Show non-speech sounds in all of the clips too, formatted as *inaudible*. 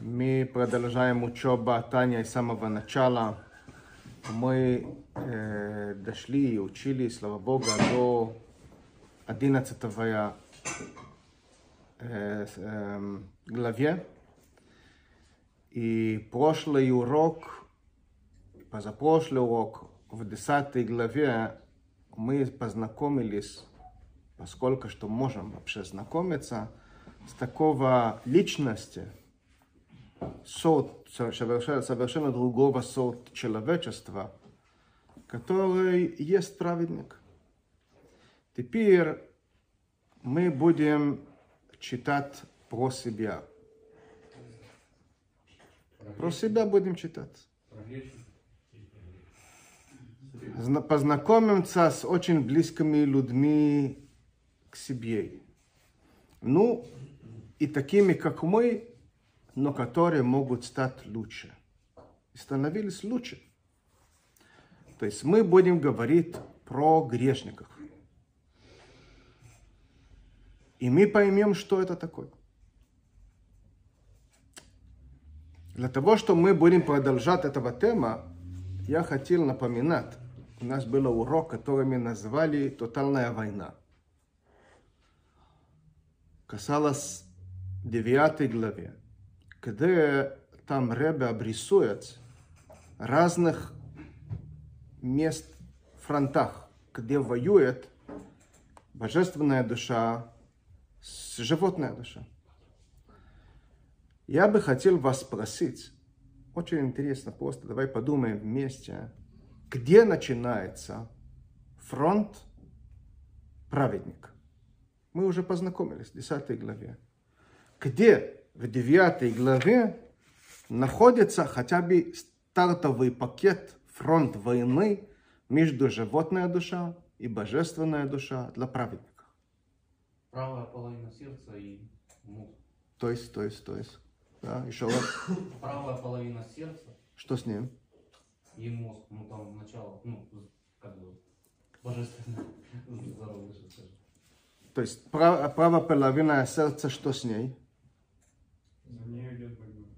Мы продолжаем учебу Таня с самого начала. Мы э, дошли и учили, слава Богу, до 11 э, э, главе. И прошлый урок, позапрошлый урок, в 10 главе мы познакомились, поскольку что можем вообще знакомиться, с такого личности, сорт, совершенно, другого сорта человечества, который есть праведник. Теперь мы будем читать про себя. Про себя будем читать. Познакомимся с очень близкими людьми к себе. Ну, и такими, как мы, но которые могут стать лучше. И становились лучше. То есть мы будем говорить про грешников. И мы поймем, что это такое. Для того, чтобы мы будем продолжать этого тема, я хотел напоминать, у нас был урок, который мы назвали «Тотальная война». Касалось 9 главе, где там Ребе обрисует разных мест, фронтах, где воюет божественная душа с животная душа. Я бы хотел вас спросить, очень интересно просто, давай подумаем вместе, где начинается фронт праведника? Мы уже познакомились в 10 главе где в 9 главе находится хотя бы стартовый пакет, фронт войны между животная душа и божественная душа для праведника. Правая половина сердца и мозг. То есть, то есть, то есть. Да, еще раз. *coughs* Правая половина сердца Что с ним? и мозг. Ну там начало, ну, как бы, божественное. *laughs* То есть прав- правая половина сердца, что с ней? За нее идет борьба.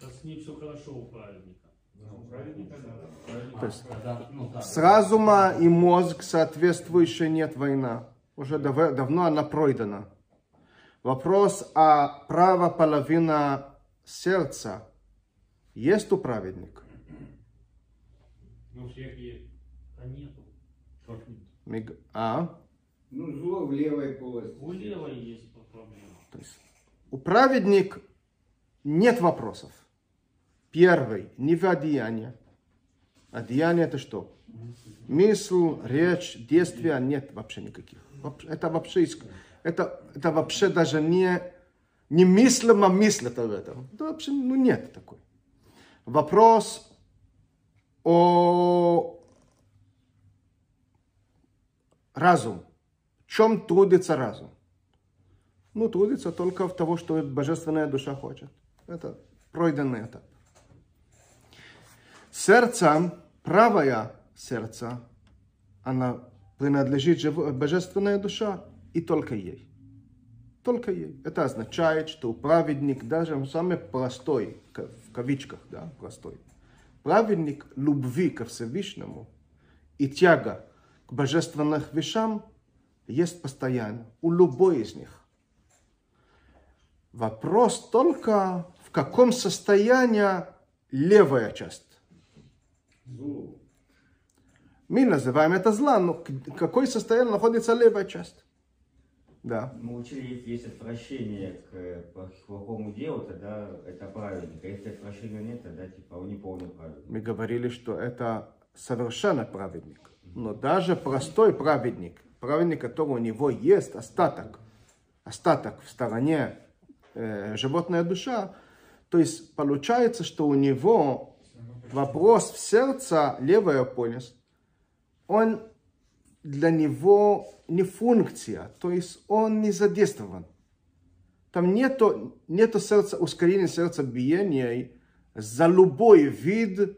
Да с ней все хорошо у праведника. У праведника, да. Праведник. То есть ну, да. с разума и мозг соответствующая нет война. Уже дав- давно она пройдена. Вопрос, а правая половина сердца есть у праведника? Ну, всех есть. А нету. Как нет? Миг- А? Ну, зло в левой полости. У левой есть проблема. То есть у праведник нет вопросов. Первый, не в одеянии. Одеяние это что? Мысль, речь, действия нет вообще никаких. Это вообще, это, это вообще даже не, не мыслимо мыслят об этом. Это вообще ну, нет такой. Вопрос о разум. В чем трудится разум? Ну, трудится только в того, что божественная душа хочет. Это пройденный этап. Сердце, правое сердце, она принадлежит божественная душа и только ей. Только ей. Это означает, что праведник, даже самый простой, в кавичках, да, простой, праведник любви ко Всевышнему и тяга к божественным вещам есть постоянно у любой из них. Вопрос только, в каком состоянии левая часть. Мы называем это зла, но к- какое состояние находится левая часть? Да. Мы учили, если есть отвращение к плохому делу, тогда это праведник. А если отвращения нет, тогда типа он не полный праведник. Мы говорили, что это совершенно праведник. Но даже простой праведник, праведник, который у него есть остаток, остаток в стороне э, животная душа, то есть получается, что у него вопрос в сердце, левая полость, он для него не функция, то есть он не задействован. Там нету, нету сердца, ускорения сердцебиения за любой вид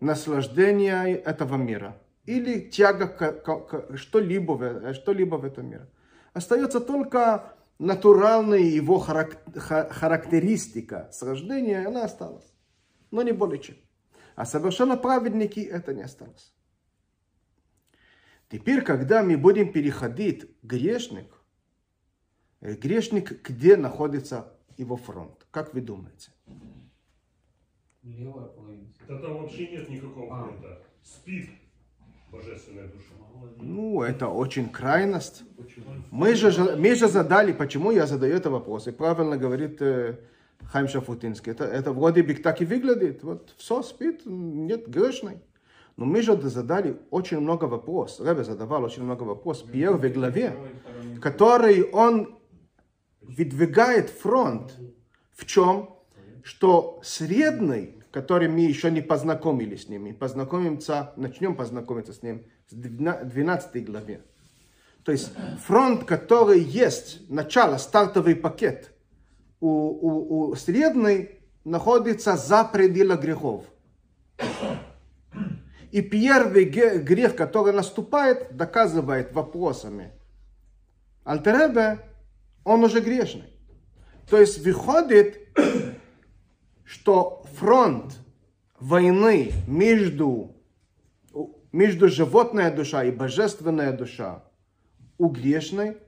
наслаждения этого мира. Или тяга к, к- к что-либо, что-либо в этом мире. Остается только натуральная его харак- ха- характеристика с рождения, она осталась. Но не более чем. А совершенно праведники это не осталось. Теперь, когда мы будем переходить к грешник, э, грешник, где находится его фронт? Как вы думаете? Левая половина. Да там вообще нет никакого А. фронта. Спит божественная душа. Ну, это очень крайность. Мы же, мы же задали, почему я задаю этот вопрос, и правильно говорит э, Хайм Шафутинский, это, это вроде бы так и выглядит, вот все спит, нет грешный. Но мы же задали очень много вопросов, Ребе задавал очень много вопросов в первой главе, который он выдвигает фронт. В чем? Что средний, который мы еще не познакомились с ним, мы познакомимся, начнем познакомиться с ним в 12 главе. То есть фронт, который есть, начало, стартовый пакет, у, у, у средней находится за пределы грехов. И первый грех, который наступает, доказывает вопросами. Альтеребе, он уже грешный. То есть выходит, что фронт войны между, между животная душа и божественная душа у грешной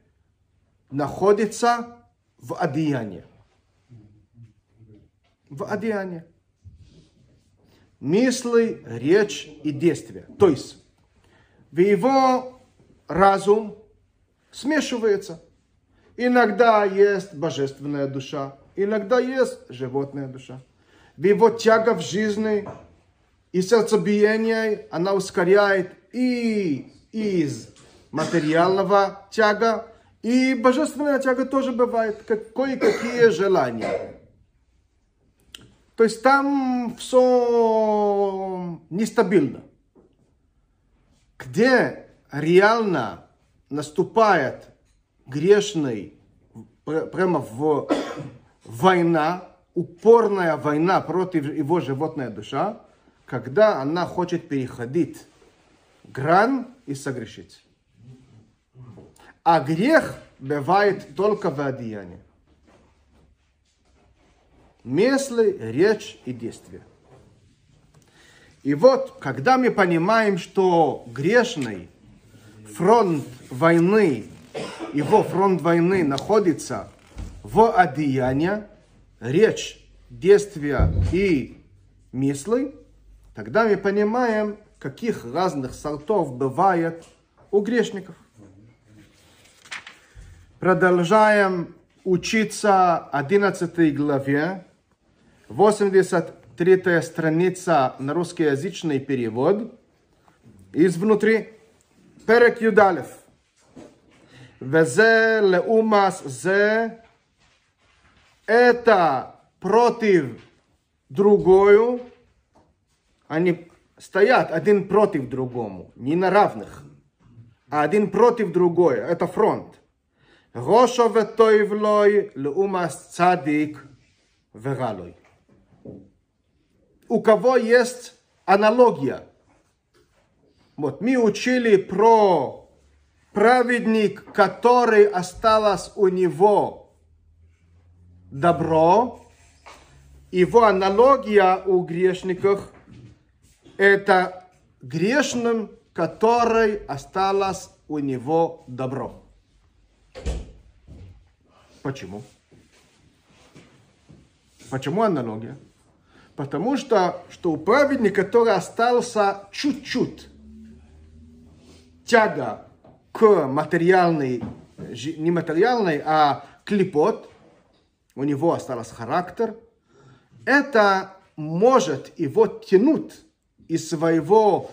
находится в одеянии. В одеянии. Мысли, речь и действия. То есть в его разум смешивается. Иногда есть божественная душа, иногда есть животная душа. В его тяга в жизни и сердцебиение она ускоряет и из материального тяга, и божественная тяга тоже бывает, как, кое-какие желания. То есть там все нестабильно. Где реально наступает грешный пр- прямо в война, упорная война против его животная душа, когда она хочет переходить грань и согрешить. А грех бывает только в одеянии. Мысли, речь и действия. И вот, когда мы понимаем, что грешный фронт войны, его фронт войны находится в одеянии, речь, действия и мысли, тогда мы понимаем, каких разных сортов бывает у грешников. Продолжаем учиться 11 главе, 83 страница на русскоязычный перевод, изнутри, перек Юдалев. וזה לאומס זה, это против другую, они стоят один против другому, не на равных, а один против другой, это фронт. Рошо ветоивлой леумас цадик вегалой. У кого есть аналогия? Вот мы учили про праведник, который осталось у него добро. Его аналогия у грешников это грешным, который осталось у него добро. Почему? Почему аналогия? Потому что, что у праведника, который остался чуть-чуть тяга к материальной, не материальной, а клепот, у него остался характер, это может его тянуть из своего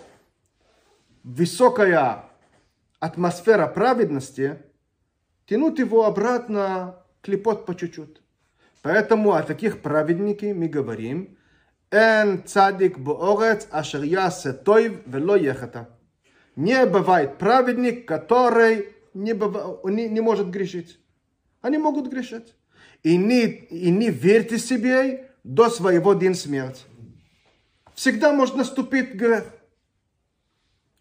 высокая атмосфера праведности, тянуть его обратно клепот по чуть-чуть. Поэтому о таких праведнике мы говорим, «Эн цадик боорец ашер ясе тойв вело ехата». Не бывает праведник, который не, быва- не, не может грешить. Они могут грешить. И не, и не верьте себе до своего дня смерти. Всегда может наступить грех.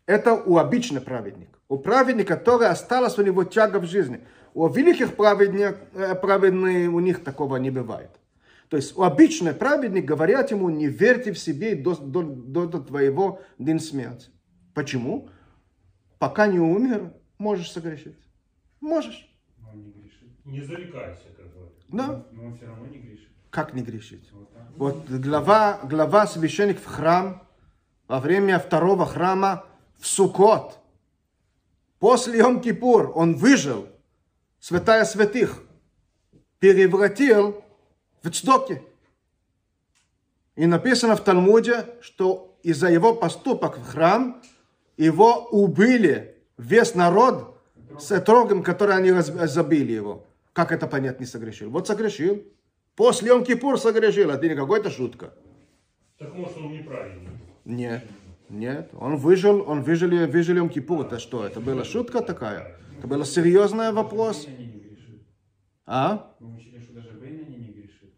Это у обычного праведника. У праведника, который осталась у него тяга в жизни. У великих праведник, э, праведных у них такого не бывает. То есть у обычный праведник говорят ему, не верьте в себе до, до, до, до твоего день смерти. Почему? Пока не умер, можешь согрешить. Можешь. Грешит. Не зарекайся, как говорят. Да. Но он все равно не грешит. Как не грешить? Вот так. Вот глава, глава священник в храм во время второго храма в Сукот. После Йом-Кипур он выжил, святая святых, превратил в цдоки. И написано в Талмуде, что из-за его поступок в храм его убили весь народ с отрогом, который они забили его. Как это понять не согрешил? Вот согрешил. После Йом-Кипур согрешил. Это не какая-то шутка. Так может он неправильный. Нет, нет. Он выжил, он выжил, выжил Йом Кипур. Это что? Это была шутка такая? Это был серьезный вопрос? А? Мы учили, что даже Бейнани не грешит.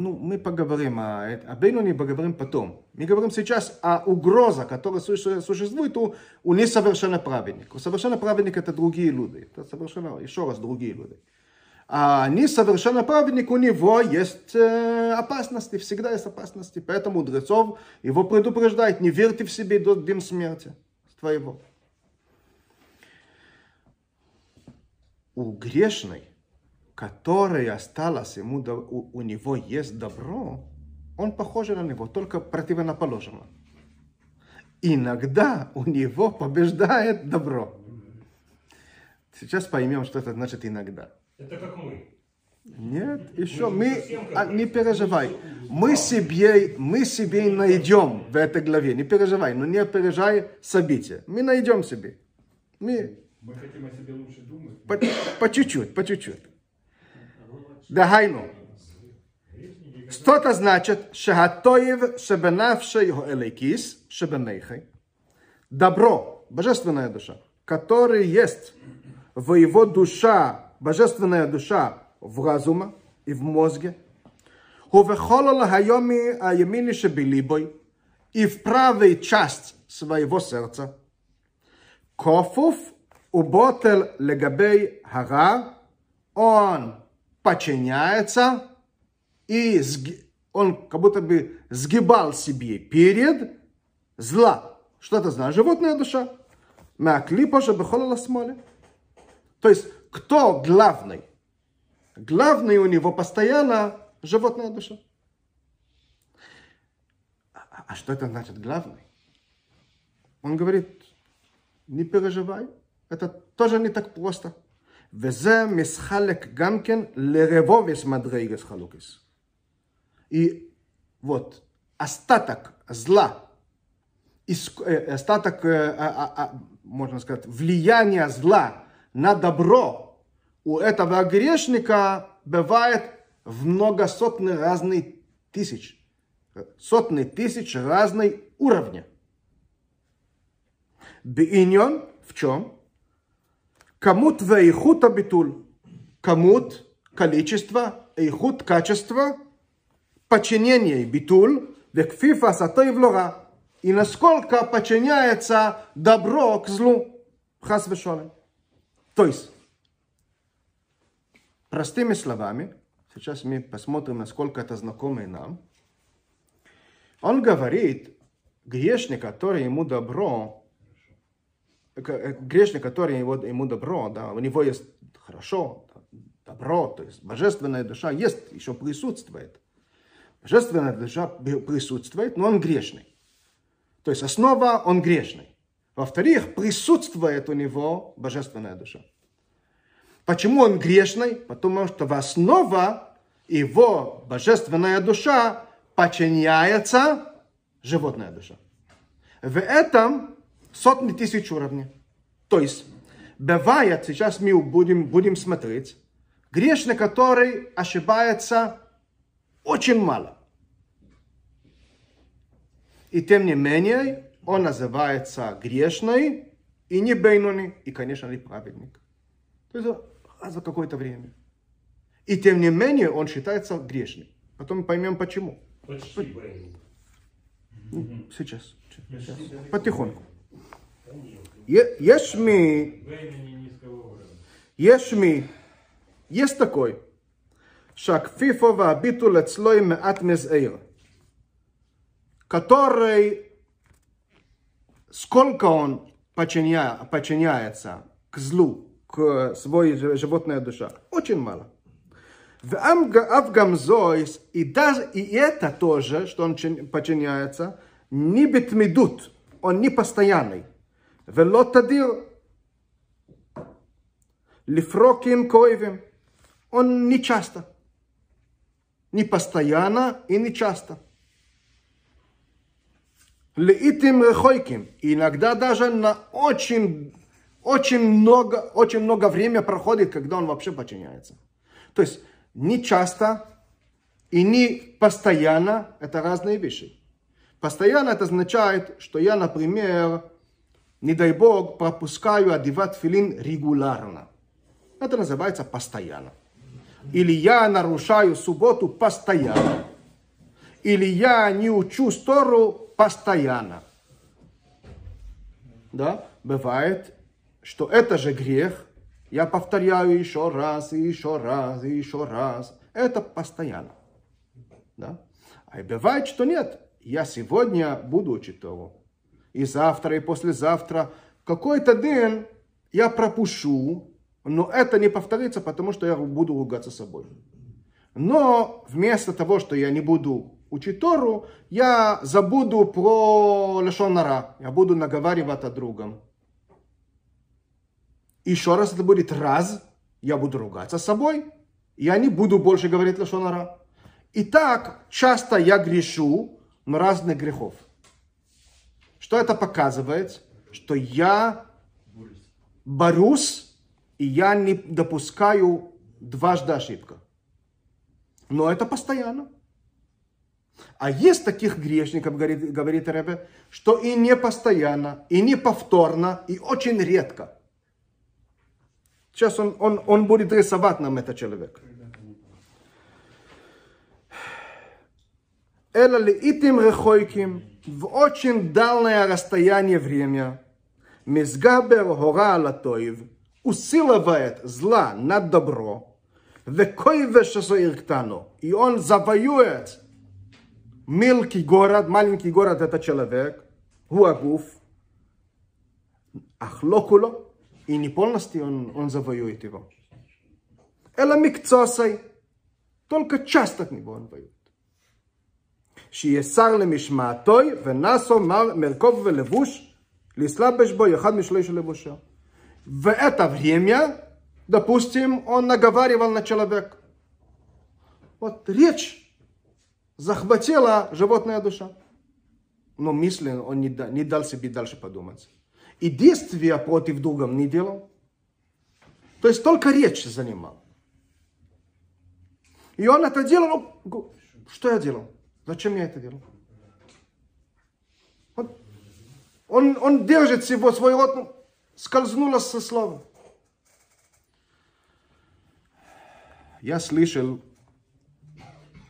Ну, мы поговорим о, о Бейнуне, поговорим потом. Мы говорим сейчас о угрозе, которая суще- существует у, у несовершенного праведника. У совершенного праведника это другие люди. Это совершенно, еще раз, другие люди. А несовершенный праведник, у него есть э, опасности, всегда есть опасности. Поэтому мудрецов его предупреждает, не верьте в себе до дня смерти твоего. У грешной, которой осталось ему, у, у него есть добро, он похож на него, только противоположно. Иногда у него побеждает добро. Сейчас поймем, что это значит иногда. Это как мы. Нет, еще Мы мы, совсем как а, не переживай, мы себе, мы себе найдем в этой главе, не переживай, но не опережай события, мы найдем себе, мы мы хотим о себе лучше думать. по, по чуть-чуть, по чуть-чуть. Дагайну. Что-то значит, шагатоев шебенавшей элейкис, шебенейхай. Добро, божественная душа, который есть в его душа, божественная душа в разуме и в мозге. И в правой части своего сердца. Кофуф уботел легабей хара он подчиняется и он как будто бы сгибал себе перед зла. Что это значит? Животная душа. Мяклипа же смоле. То есть, кто главный? Главный у него постоянно животная душа. А, а что это значит главный? Он говорит, не переживай, это тоже не так просто. וזה משחלק גם כן לרבובס מדרגס חלוקס. И вот остаток зла, иск- э, остаток, э, а- а- а, можно сказать, влияния зла на добро у этого грешника бывает в многосотни разных тысяч. Сотни тысяч разных уровней. Бейньон в чем? Камут в ихут абитуль. Камут, количество, ихут, качество, подчинение, битуль, векфифа сатой влора. И насколько подчиняется добро к злу. Хас. То есть, простыми словами, сейчас мы посмотрим, насколько это знакомо нам. Он говорит, грешник, который ему добро, грешник, который его, ему добро, да, у него есть хорошо, добро, то есть божественная душа есть, еще присутствует. Божественная душа при- присутствует, но он грешный. То есть основа он грешный. Во-вторых, присутствует у него божественная душа. Почему он грешный? Потому что в основа его божественная душа подчиняется животная душа. В этом сотни тысяч уровней. То есть, бывает, сейчас мы будем, будем смотреть, грешный, который ошибается очень мало. И тем не менее, он называется грешный и не бейнони, и, конечно, не праведник. То есть, раз за какое-то время. И тем не менее, он считается грешным. Потом поймем почему. Почти. Сейчас. сейчас. Потихоньку. Е- Есть мы Бейнани низкого уровня. Ешми, есть такой, Шакфифо вабиту лецлой меат мезэйр, который, сколько он подчиня, подчиняется к злу, к своей животной душе, очень мало. В Авгамзойс, и даже и это тоже, что он чин- подчиняется, не битмидут, он не постоянный. Вело тадир, лифроким коевим, он не часто. Не постоянно и не часто. Леитим рехойким, иногда даже на очень, очень много, очень много времени проходит, когда он вообще подчиняется. То есть не часто и не постоянно это разные вещи. Постоянно это означает, что я, например, не дай бог, пропускаю одевать филин регулярно. Это называется постоянно. Или я нарушаю субботу постоянно. Или я не учу Тору постоянно. Да, бывает, что это же грех. Я повторяю еще раз, и еще раз, и еще раз. Это постоянно. Да? А бывает, что нет. Я сегодня буду учить Тору. И завтра, и послезавтра. Какой-то день я пропущу, но это не повторится, потому что я буду ругаться собой. Но вместо того, что я не буду учить Тору, я забуду про лешонара. Я буду наговаривать о другом. Еще раз это будет раз, я буду ругаться с собой, я не буду больше говорить лешонара. И так часто я грешу на разных грехов. Что это показывает? Что я борюсь, и я не допускаю дважды ошибка. Но это постоянно. А есть таких грешников, говорит, говорит Ребе, что и не постоянно, и не повторно, и очень редко. Сейчас он, он, он будет рисовать нам этот человек. Эла леитим рехойким, в очень дальнее расстояние время, Мизгабер гора алатоев, усиливает зла над добро, векойве ирктану, и он завоюет мелкий город, маленький город это человек, гуагуф, ахлокуло, и не полностью он, он завоюет его. Эла микцосой, только часть от него он воюет. שיהיה שר למשמעתוי, ונשו מר- מרכוב ולבוש, להסלבש бо אחד משלוש לבושו. В это время, допустим, он наговаривал на человека. Вот речь захватила животная душа. Но мысли он не, да- не дал себе дальше подумать. И действия против друга не делал. То есть только речь занимал. И он это делал, ну, гу- что я делал? Зачем я это делал? Он, он, он держит всего свой рот, ну, скользнуло со слова. Я слышал,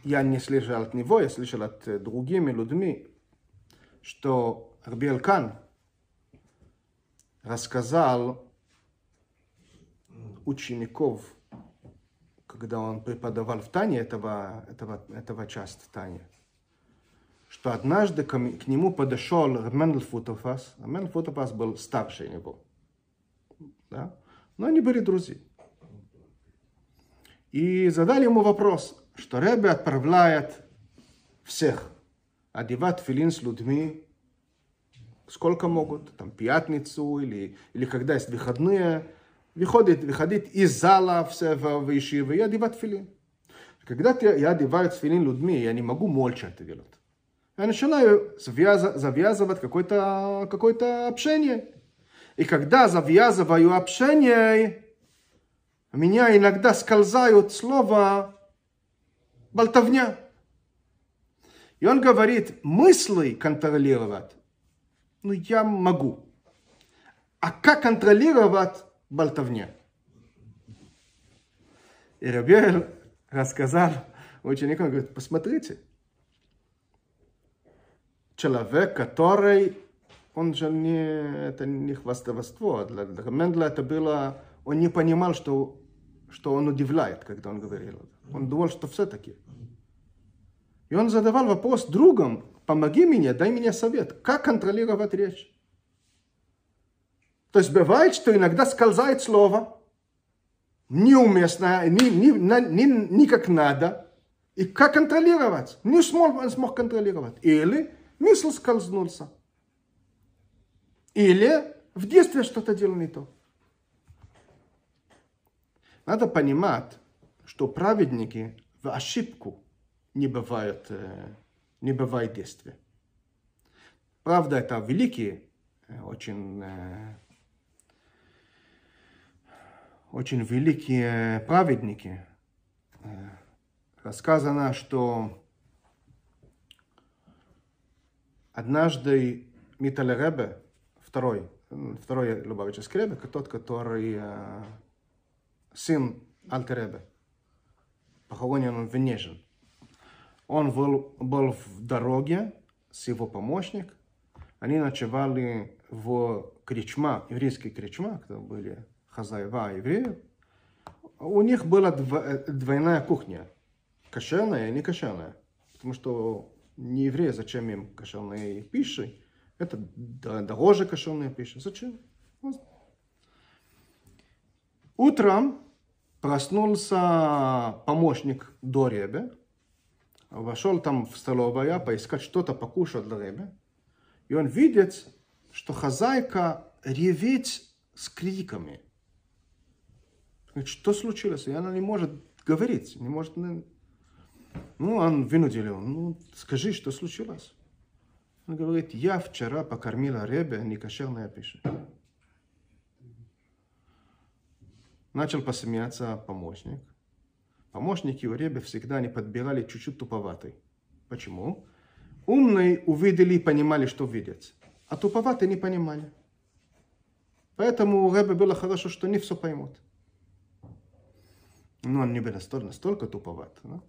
я не слышал от него, я слышал от э, другими людьми, что Рабиэль Кан рассказал учеников, когда он преподавал в Тане этого, этого, этого части Тани, что однажды к, нему подошел Мендель Футофас. Мендель Футофас был старше него. Да? Но они были друзья. И задали ему вопрос, что Ребе отправляет всех одевать филин с людьми, сколько могут, там, пятницу или, или когда есть выходные, выходит, выходить из зала все в, в Ишивы и одевать филин. Когда я одеваю филин людьми, я не могу молча это делать. Я начинаю завяза- завязывать какое-то какое общение. И когда завязываю общение, меня иногда скользают слова болтовня. И он говорит, мысли контролировать, ну я могу. А как контролировать болтовня? И Рабиэль рассказал ученикам, говорит, посмотрите, человек, который, он же не, это не хвастовство, для, для Мендела это было он не понимал, что, что он удивляет, когда он говорил. Он думал, что все-таки. И он задавал вопрос другом, помоги мне, дай мне совет, как контролировать речь. То есть бывает, что иногда скользает слово, неуместное, не, не, не, не как надо, и как контролировать? Не смог, он смог контролировать. Или мысль скользнулся. Или в детстве что-то делал не то. Надо понимать, что праведники в ошибку не бывают, э, не бывает действия. Правда, это великие, э, очень, э, очень великие праведники. Рассказано, что однажды Миталь Ребе, второй, второй Лубавический Ребе, тот, который сын Альтеребе, похоронен он в Нежин. Он был, был в дороге с его помощник. Они ночевали в кричма, еврейский кричма, где были хозяева евреев. У них была двойная кухня. Кошерная и не кошерная. Потому что не евреи, зачем им кошерные пищи? Это дороже кошерная пища. Зачем? Утром проснулся помощник до Ребе, вошел там в столовую поискать что-то покушать для Ребе, и он видит, что хозяйка ревет с криками. Что случилось? И она не может говорить, не может... Ну, он вынудил его, ну, скажи, что случилось? Он говорит, я вчера покормила Ребе некошерная пища. Начал посмеяться помощник. Помощники у Ребе всегда не подбирали чуть-чуть туповатый. Почему? Умные увидели и понимали, что видят. А туповатые не понимали. Поэтому у Ребе было хорошо, что не все поймут. Но он не был настолько, настолько туповат. Да?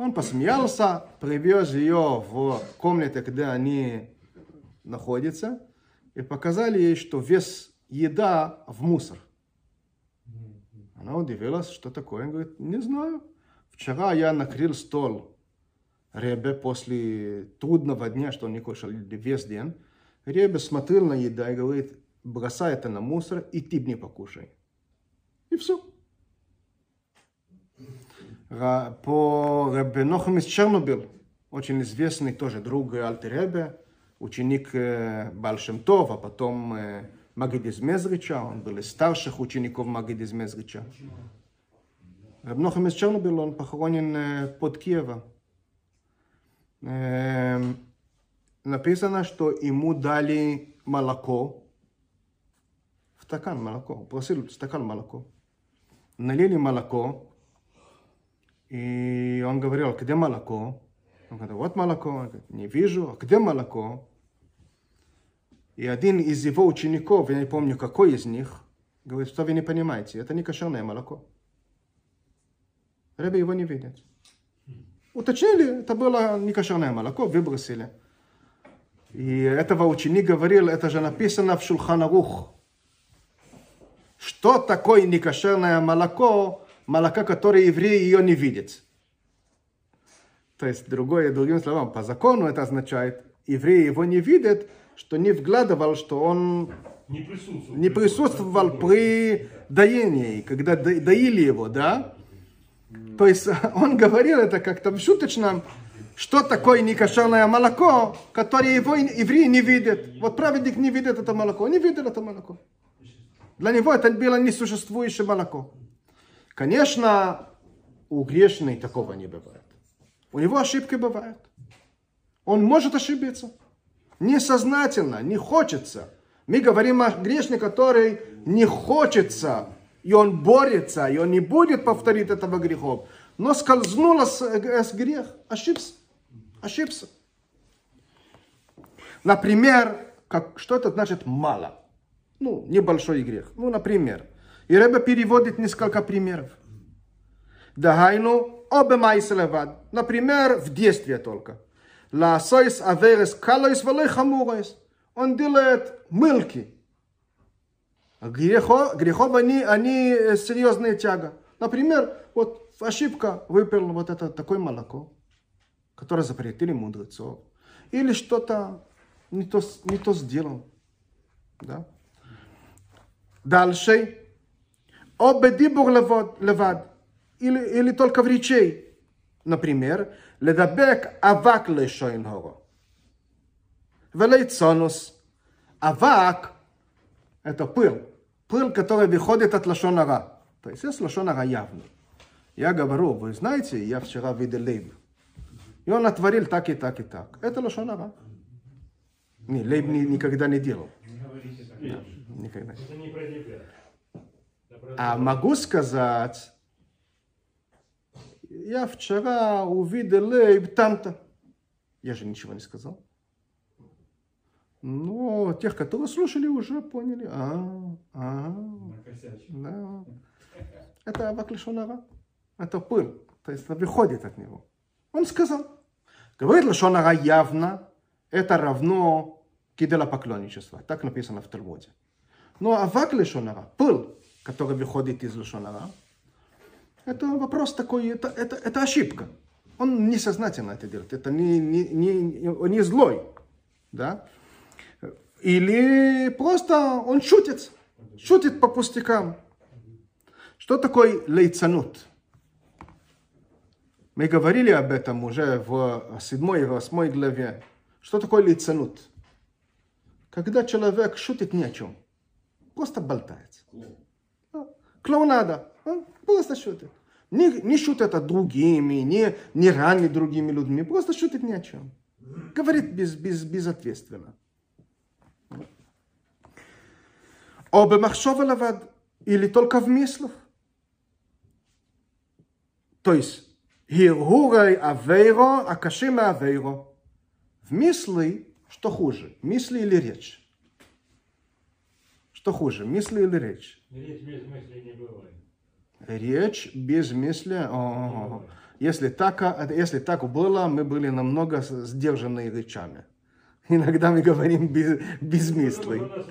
Он посмеялся, привез ее в комнате, где они находятся, и показали ей, что вес еда в мусор. Она удивилась, что такое. Он говорит, не знаю. Вчера я накрыл стол Ребе после трудного дня, что он не кушал весь день. Ребе смотрел на еду и говорит, бросай это на мусор и ты не покушай. И все. По Ребе Нохам из Чернобыль, очень известный тоже друг Альтеребе, ученик Бальшемтов, а потом Магид из Мезрича, он был из старших учеников Магид из Мезрича. Рабнохам из Чернобыля, он похоронен под Киевом. Написано, что ему дали молоко, стакан молоко, просил стакан молоко. Налили молоко, и он говорил, где молоко? Он говорит, вот молоко. Он говорит, не вижу, а где молоко? И один из его учеников, я не помню какой из них, говорит, что вы не понимаете, это не кошерное молоко. Ребе его не видят. Уточнили, это было не кошерное молоко, выбросили. И этого ученик говорил, это же написано в Шулханарух. Что такое некошерное молоко, молоко, которое евреи ее не видят? То есть, другое, другим словам, по закону это означает, евреи его не видят, что не вглядывал, что он Не присутствовал. не присутствовал при доении, когда до- доили его, да? То есть *laughs* он говорил это как-то в шуточном, что такое некошерное молоко, которое его евреи не видят. Вот праведник не видит это молоко, он не видел это молоко. Для него это было несуществующее молоко. Конечно, у грешной такого не бывает. У него ошибки бывают. Он может ошибиться. Несознательно, не хочется. Мы говорим о грешнике, который не хочется, и он борется, и он не будет повторить этого грехов. Но скользнуло с, с грех, ошибся, ошибся. Например, как, что это значит мало? Ну, небольшой грех. Ну, например. И Рэбе переводит несколько примеров. Дагайну, обе майселевад. Например, в детстве только. Ласойс аверес калойс валой хамуройс. Он делает мелкий. Грехо, грехов они, они э, серьезная тяга. Например, вот ошибка выпил вот это такое молоко, которое запретили мудрецов. Или что-то не то, не то сделал. Да? Дальше о бедибур левад, или, или только в речей. Например, ледабек авак лешойнгоро. Велейцонус. Авак – это пыл. Пыл, который выходит от лошонара. То есть есть лошонара явно. Я говорю, вы знаете, я вчера видел лейб. И он отворил так и так и так. Это лошонара. Не, лейб никогда не делал. Не говорите так. Да, никогда. Это не про тебя. А могу сказать, я вчера увидел лейб там-то. Я же ничего не сказал. Но тех, которые слушали, уже поняли. А, а, да. Это авак лишонара. Это пыль. То есть выходит от него. Он сказал. Говорит лишонара явно. Это равно кидела поклонничества. Так написано в Талмуде. Но авак лишонара, пыль, который выходит из лишонара, это вопрос такой, это, это, это ошибка. Он несознательно это делает. Это не, не, не, он не злой. Да? Или просто он шутит. Шутит по пустякам. Что такое лейцанут? Мы говорили об этом уже в седьмой и восьмой главе. Что такое лейцанут? Когда человек шутит ни о чем. Просто болтает. Клоунада. Он просто шутит. Не, не шутит от другими, не, не ранит другими людьми. Просто шутит ни о чем. Говорит без, без, безответственно. Оба махшова лавад. Или только в мыслях. То есть, Гиргурай авейро, акашима авейро. В мысли, что хуже, мысли или речь. Что хуже, мысли или речь? Речь без мысли не бывает. Речь без мысли. О, Если так, а, если так было, мы были намного с- сдержанные речами. Иногда мы говорим без, без мыслей. Ну.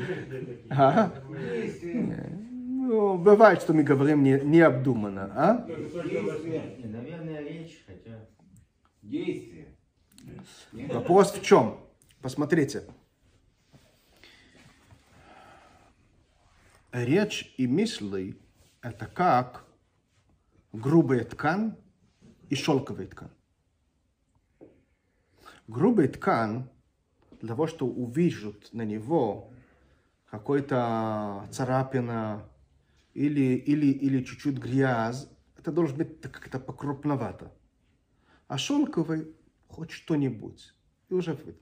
Ага. Действие. Ну, бывает, что мы говорим не, необдуманно, а? Не, наверное, речь, хотя... Действие. Вопрос в чем? Посмотрите. Речь и мысли – это как грубая ткань и шелковая ткань. Грубая ткань, для того, что увижут на него какой-то царапина или, или, или чуть-чуть грязь, это должно быть как-то покрупновато. А шелковый хоть что-нибудь. И уже видно.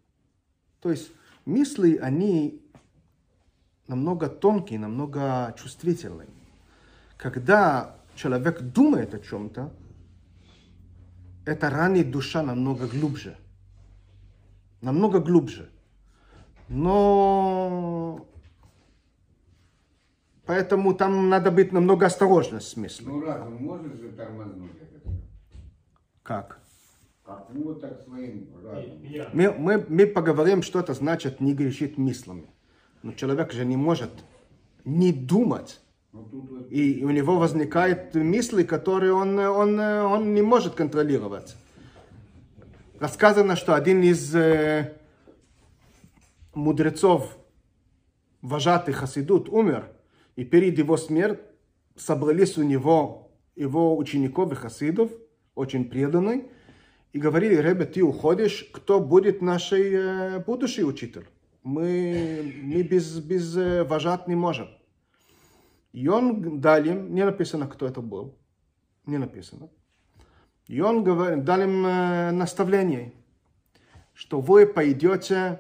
То есть мысли, они намного тонкие, намного чувствительные. Когда человек думает о чем-то, это ранит душа намного глубже. Намного глубже. Но поэтому там надо быть намного осторожным с мыслью. Ну разум может же тормознуть это. Как? Как? Ну так своим разумом. Мы, мы, мы поговорим, что это значит не грешить мыслями. Но человек же не может не думать. И у него возникают мысли, которые он, он, он не может контролировать. Рассказано, что один из э, мудрецов, вожатый Хасидут, умер. И перед его смертью собрались у него его учеников и хасидов, очень преданные, и говорили, Ребе, ты уходишь, кто будет наш э, будущий учитель? Мы, мы без, без э, вожат не можем. И он дал им, не написано, кто это был, не написано. И он говорит, дал им э, наставление, что вы пойдете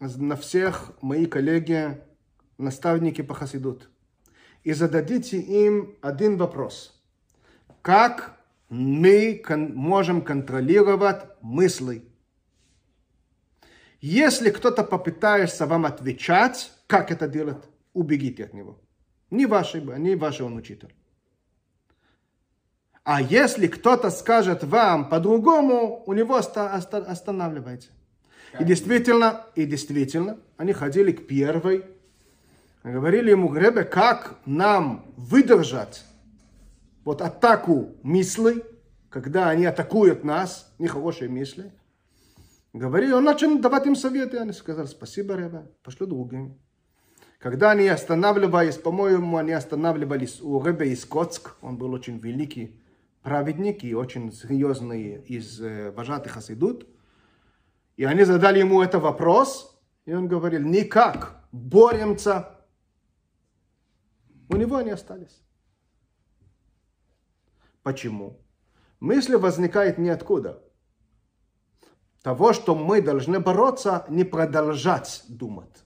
на всех мои коллеги, наставники по Хасидут, и зададите им один вопрос. Как мы можем контролировать мысли? Если кто-то попытается вам отвечать, как это делать, убегите от него. Не ваши, не вашего он учитель. А если кто-то скажет вам по-другому, у него оста- оста- останавливайте. И действительно, и действительно, они ходили к первой Говорили ему, Ребе, как нам выдержать вот атаку мыслей, когда они атакуют нас, нехорошие мысли. Говорили, он начал давать им советы, они сказали, спасибо, Ребе, пошлю другим. Когда они останавливались, по-моему, они останавливались у Ребе из Коцк, он был очень великий праведник и очень серьезный из э, вожатых Хасидут. И они задали ему этот вопрос, и он говорил, никак, боремся. У него они остались. Почему? Мысль возникает ниоткуда. Того, что мы должны бороться, не продолжать думать.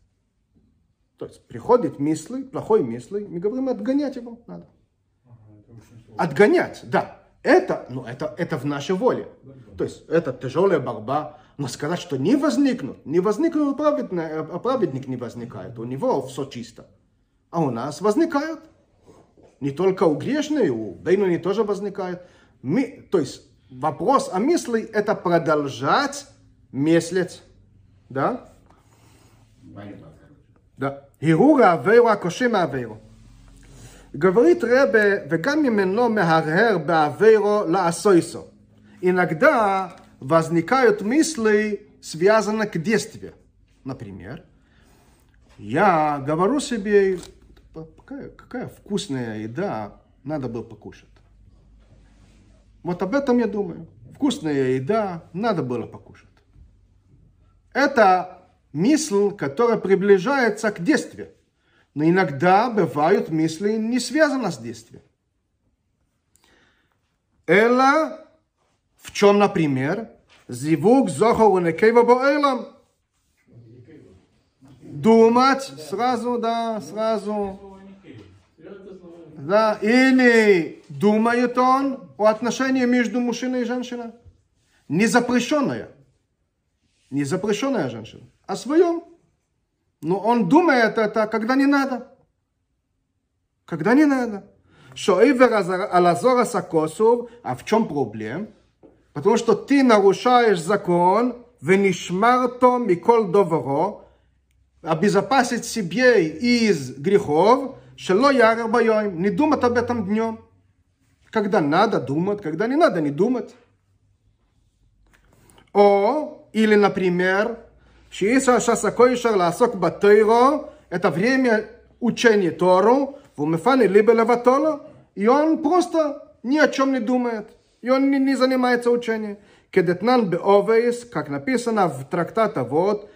То есть приходит мысли, плохой мысли, мы говорим, отгонять его надо. Отгонять, да. Это, ну, это, это в нашей воле. То есть это тяжелая борьба. Но сказать, что не возникнут, не возникнут, праведник, праведник не возникает. У него все чисто. А у нас возникают. Не только у грешных, у Бейнуни тоже возникает. Мы, то есть вопрос а о мысли – это продолжать мыслить. Да? Да. Гирура авейру акошим авейру. Говорит Ребе, вегам именно мехаргер беавейру лаасойсо. Иногда возникают мысли, связанные к действию. Например, я говорю себе, какая, какая вкусная еда, надо было покушать. Вот об этом я думаю. Вкусная еда, надо было покушать. Это мысль, которая приближается к действию. Но иногда бывают мысли, не связаны с действием. Эла, в чем, например, зивук зохору некева боэлам. Думать сразу, да, сразу да, или думает он о отношении между мужчиной и женщиной. Не запрещенная. Не запрещенная женщина. О своем. Но он думает это, когда не надо. Когда не надо. Шоивер Алазора Сакосов, а в чем проблема? Потому что ты нарушаешь закон, венишмарто микол доваро, обезопасить себе из грехов, Шело ярер боем, не думать об этом днем. Когда надо думать, когда не надо не думать. О, или, например, Шииса Шасакойшер Ласок Батойро, это время учения Тору, в Умефане либо Леватоло, и он просто ни о чем не думает, и он не, не занимается учением. Кедетнан Беовейс, как написано в трактата вот,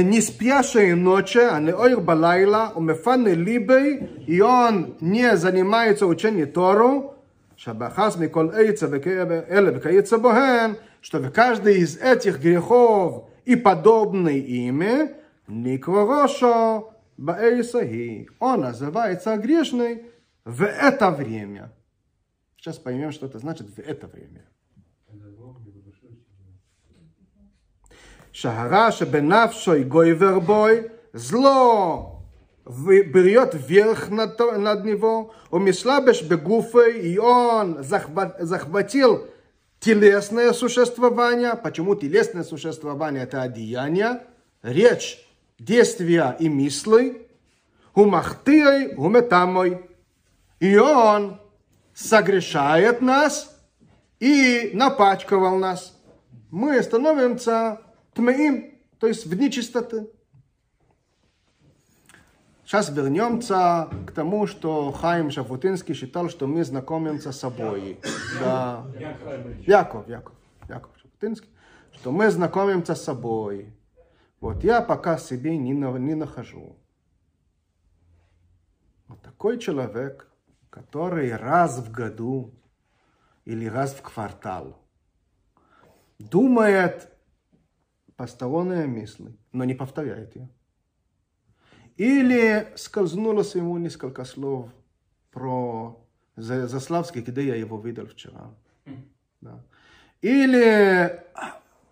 не спящие ночи, а не ойр балайла, умефаны либей, и он не занимается учением Тору, шабахас микол эйца эле векаица бохен, что в каждый из этих грехов и подобный ими, Никворошо Баэйсахи. Он называется грешный в это время. Сейчас поймем, что это значит в это время. Шахара шебенавшой гойвер бой, зло берет верх над, над него, умислабеш бегуфой, и он захватил телесное существование. Почему телесное существование это одеяние? Речь, действия и мысли. Умахтией, уметамой. И он согрешает нас и напачкал нас. Мы становимся тмеим, то есть в нечистоты. Сейчас вернемся к тому, что Хаим Шафутинский считал, что мы знакомимся с собой. Да. Яков, Яков, Яков Шафутинский, что мы знакомимся с собой. Вот я пока себе не, на, не нахожу. Вот такой человек, который раз в году или раз в квартал думает посторонние мысли, но не повторяет ее. Или скользнулось ему несколько слов про Заславский, где я его видел вчера. Да. Или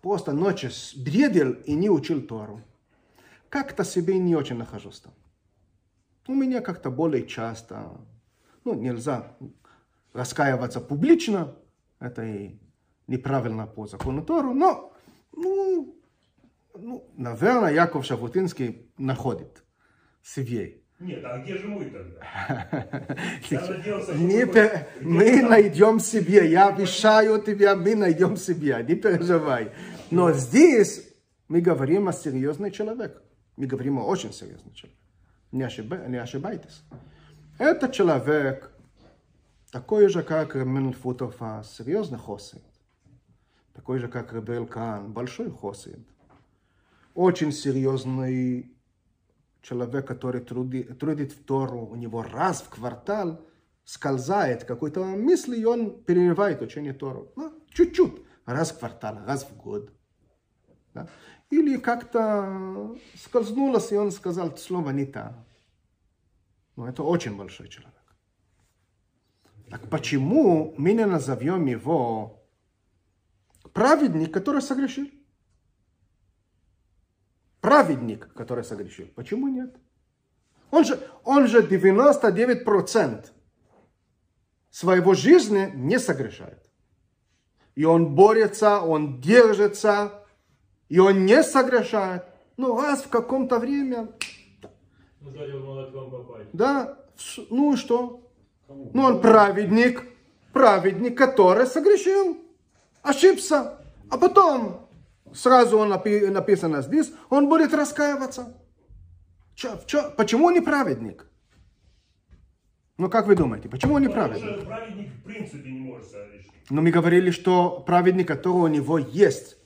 просто ночью бредил и не учил Тору. Как-то себе не очень нахожусь там. У меня как-то более часто, ну, нельзя раскаиваться публично, это и неправильно по закону Тору, но, ну, наверное, Яков Шафутинский находит себе Нет, а где же *laughs* мы тогда? Надеялся, мы пер- найдем себе, я обещаю тебе, мы найдем себе, не переживай. Но здесь мы говорим о серьезный человек. Мы говорим о очень серьезный человек. Не, ошиба- не ошибайтесь. Это человек, такой же, как Рамен Футофа, серьезный хосид. Такой же, как Рабель Кан, большой хосид. Очень серьезный человек, который труди- трудит в Тору, у него раз в квартал скользает какой-то мысль, и он перерывает учение Тору. Ну, чуть-чуть. Раз в квартал, раз в год. Да? Или как-то скользнулось, и он сказал слово не так. Но это очень большой человек. Так почему мы не назовем его праведник, который согрешил? Праведник, который согрешил. Почему нет? Он же, он же 99% своего жизни не согрешает. И он борется, он держится, и он не согрешает. Ну, раз в каком-то время, Ну, да, ну и что? Ну, он праведник, праведник, который согрешил, ошибся. А потом, сразу он напи- написано здесь, он будет раскаиваться. Чё- чё- почему он не праведник? Ну, как вы думаете, почему он не Потому праведник? что праведник в принципе не может согрешить. Но мы говорили, что праведник, который у него есть,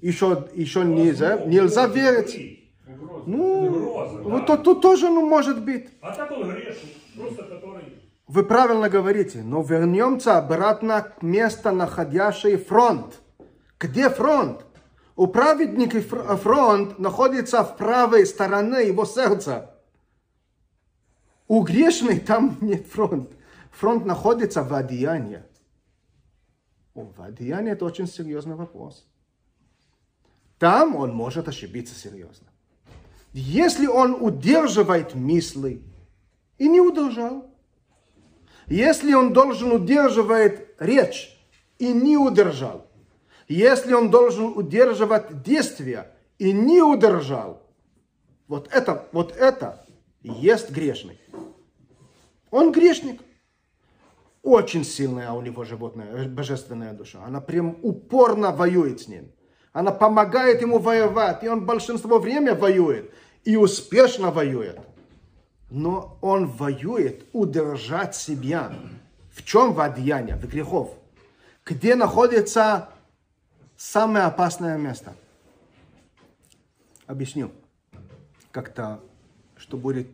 еще, еще нельзя, нельзя верить. Угроза. Ну, Угроза, вот да. то, тут тоже ну, может быть. А так он грешный, просто который... Вы правильно говорите, но вернемся обратно к месту, находящий фронт. Где фронт? У праведника фр- фронт находится в правой стороне его сердца. У грешной там *laughs* нет фронт. Фронт находится в одеянии. О, В одеянии это очень серьезный вопрос. Там он может ошибиться серьезно. Если он удерживает мысли и не удержал, если он должен удерживать речь и не удержал, если он должен удерживать действия и не удержал, вот это, вот это есть грешный. Он грешник. Очень сильная у него животная, э, божественная душа. Она прям упорно воюет с ним. Она помогает ему воевать, и он большинство времени воюет, и успешно воюет. Но он воюет удержать себя. В чем в одеянии, в грехов? Где находится самое опасное место? Объясню. Как-то, что будет...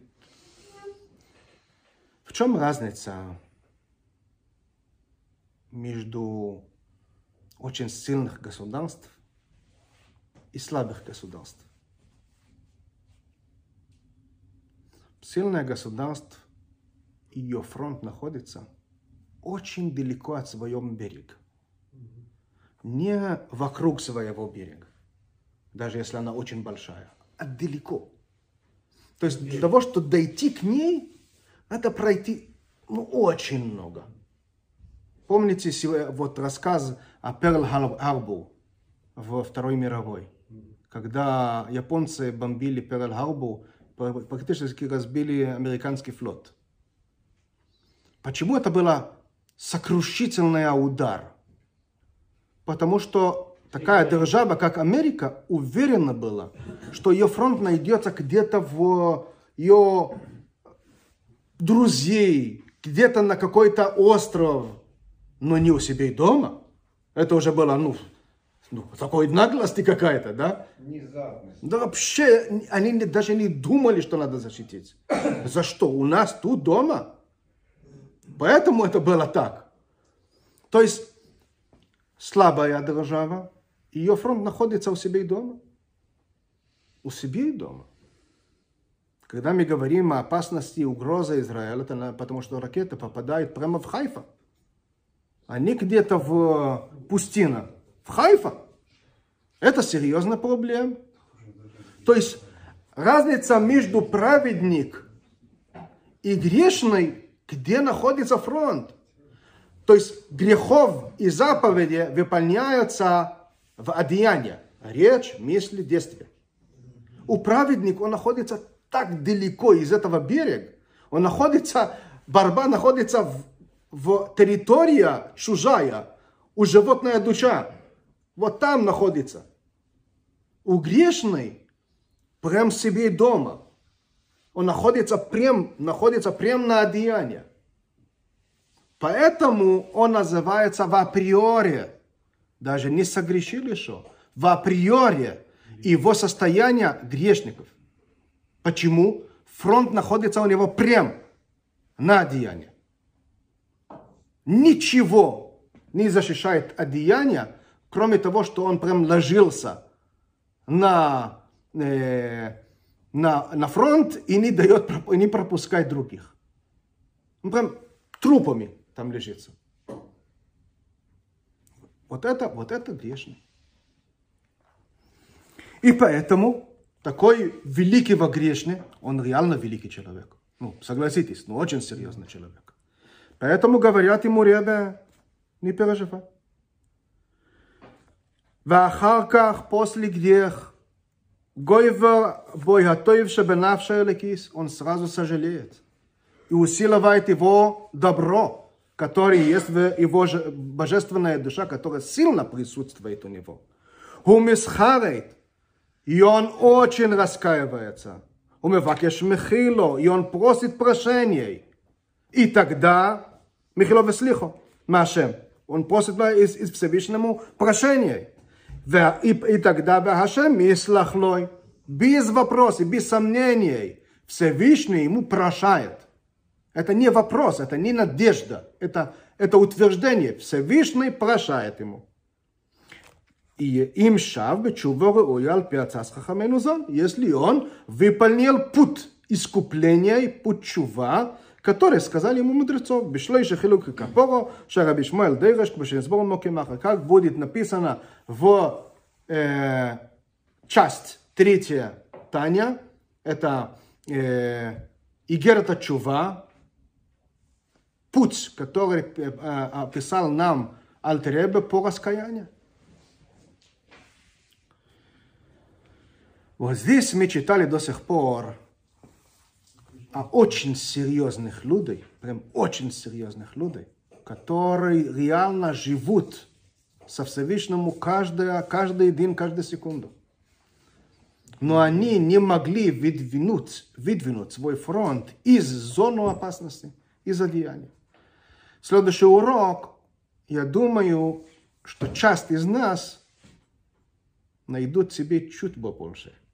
В чем разница между очень сильных государств и слабых государств? Сильное государство, ее фронт находится очень далеко от своего берега. Не вокруг своего берега, даже если она очень большая, а далеко. То есть для того, чтобы дойти к ней, надо пройти ну, очень много. Помните вот рассказ о Перл-Харбор во Второй мировой? Когда японцы бомбили Перл-Харбор, пр- практически разбили американский флот. Почему это было сокрушительный удар? Потому что такая держава, как Америка, уверена была, что ее фронт найдется где-то в ее друзей, где-то на какой-то остров, но не у себя дома. Это уже было, ну, ну такой наглости какая-то, да? Внезапность. Да вообще, они не- даже не думали, что надо защитить. *coughs* За что? У нас тут дома? Поэтому это было так. То есть, слабая держава, ее фронт находится у себя и дома. У себя и дома. Когда мы говорим о опасности и угрозе Израиля, это потому что ракеты попадают прямо в Хайфа. Они где-то в пустине. В Хайфа. Это серьезная проблема. То есть разница между праведник и грешный, где находится фронт. То есть грехов и заповеди выполняются в одеянии. Речь, мысли, действия. У праведника он находится так далеко из этого берега. Он находится, борьба находится в, в территории чужая, у животная душа. Вот там находится. У грешной прям себе дома. Он находится прям, находится прям на одеянии. Поэтому он называется в априори. Даже не согрешил еще. В априори его состояние грешников. Почему? Фронт находится у него прям на одеянии. Ничего не защищает одеяние, кроме того, что он прям ложился на, э, на, на фронт и не дает, не пропускать других. Он прям трупами там лежится. Вот это, вот это грешный. И поэтому такой великий во грешный, он реально великий человек. Ну, согласитесь, но ну, очень серьезный человек. Поэтому говорят ему ребя, не переживай. Вахарках после грех, Гойвер Бойгатоев Шебенаф Шерликис, он сразу сожалеет и усиливает его добро которое есть в его божественная душа, которая сильно присутствует у него. Умисхарит, и он очень раскаивается. Умевакеш михило, и он просит прощения. И тогда, михило веслихо, Машем, он просит из, из Всевышнему прощения. И, и тогда Хашем Ислахлой, без вопросов, без сомнений, Всевышний ему прощает. Это не вопрос, это не надежда, это, это утверждение. Всевышний прощает ему. И им шав бечува руял пиацас хахаменузон, если он выполнил путь искупления, путь чува, который сказали ему мудрецов, бишлой шахилук капоро, шараби шмуэл дейреш, бешенсбор мокемаха, как будет написано в э, часть третья Таня, это э, Игерата Чува, путь, который э, описал нам Альтеребе по раскаянию. Вот здесь мы читали до сих пор о очень серьезных людей, прям очень серьезных людей, которые реально живут со Всевышнему каждый, каждый день, каждую секунду. Но они не могли выдвинуть, выдвинуть свой фронт из зоны опасности, из одеяния. Следующий урок, я думаю, что часть из нас найдут себе чуть побольше –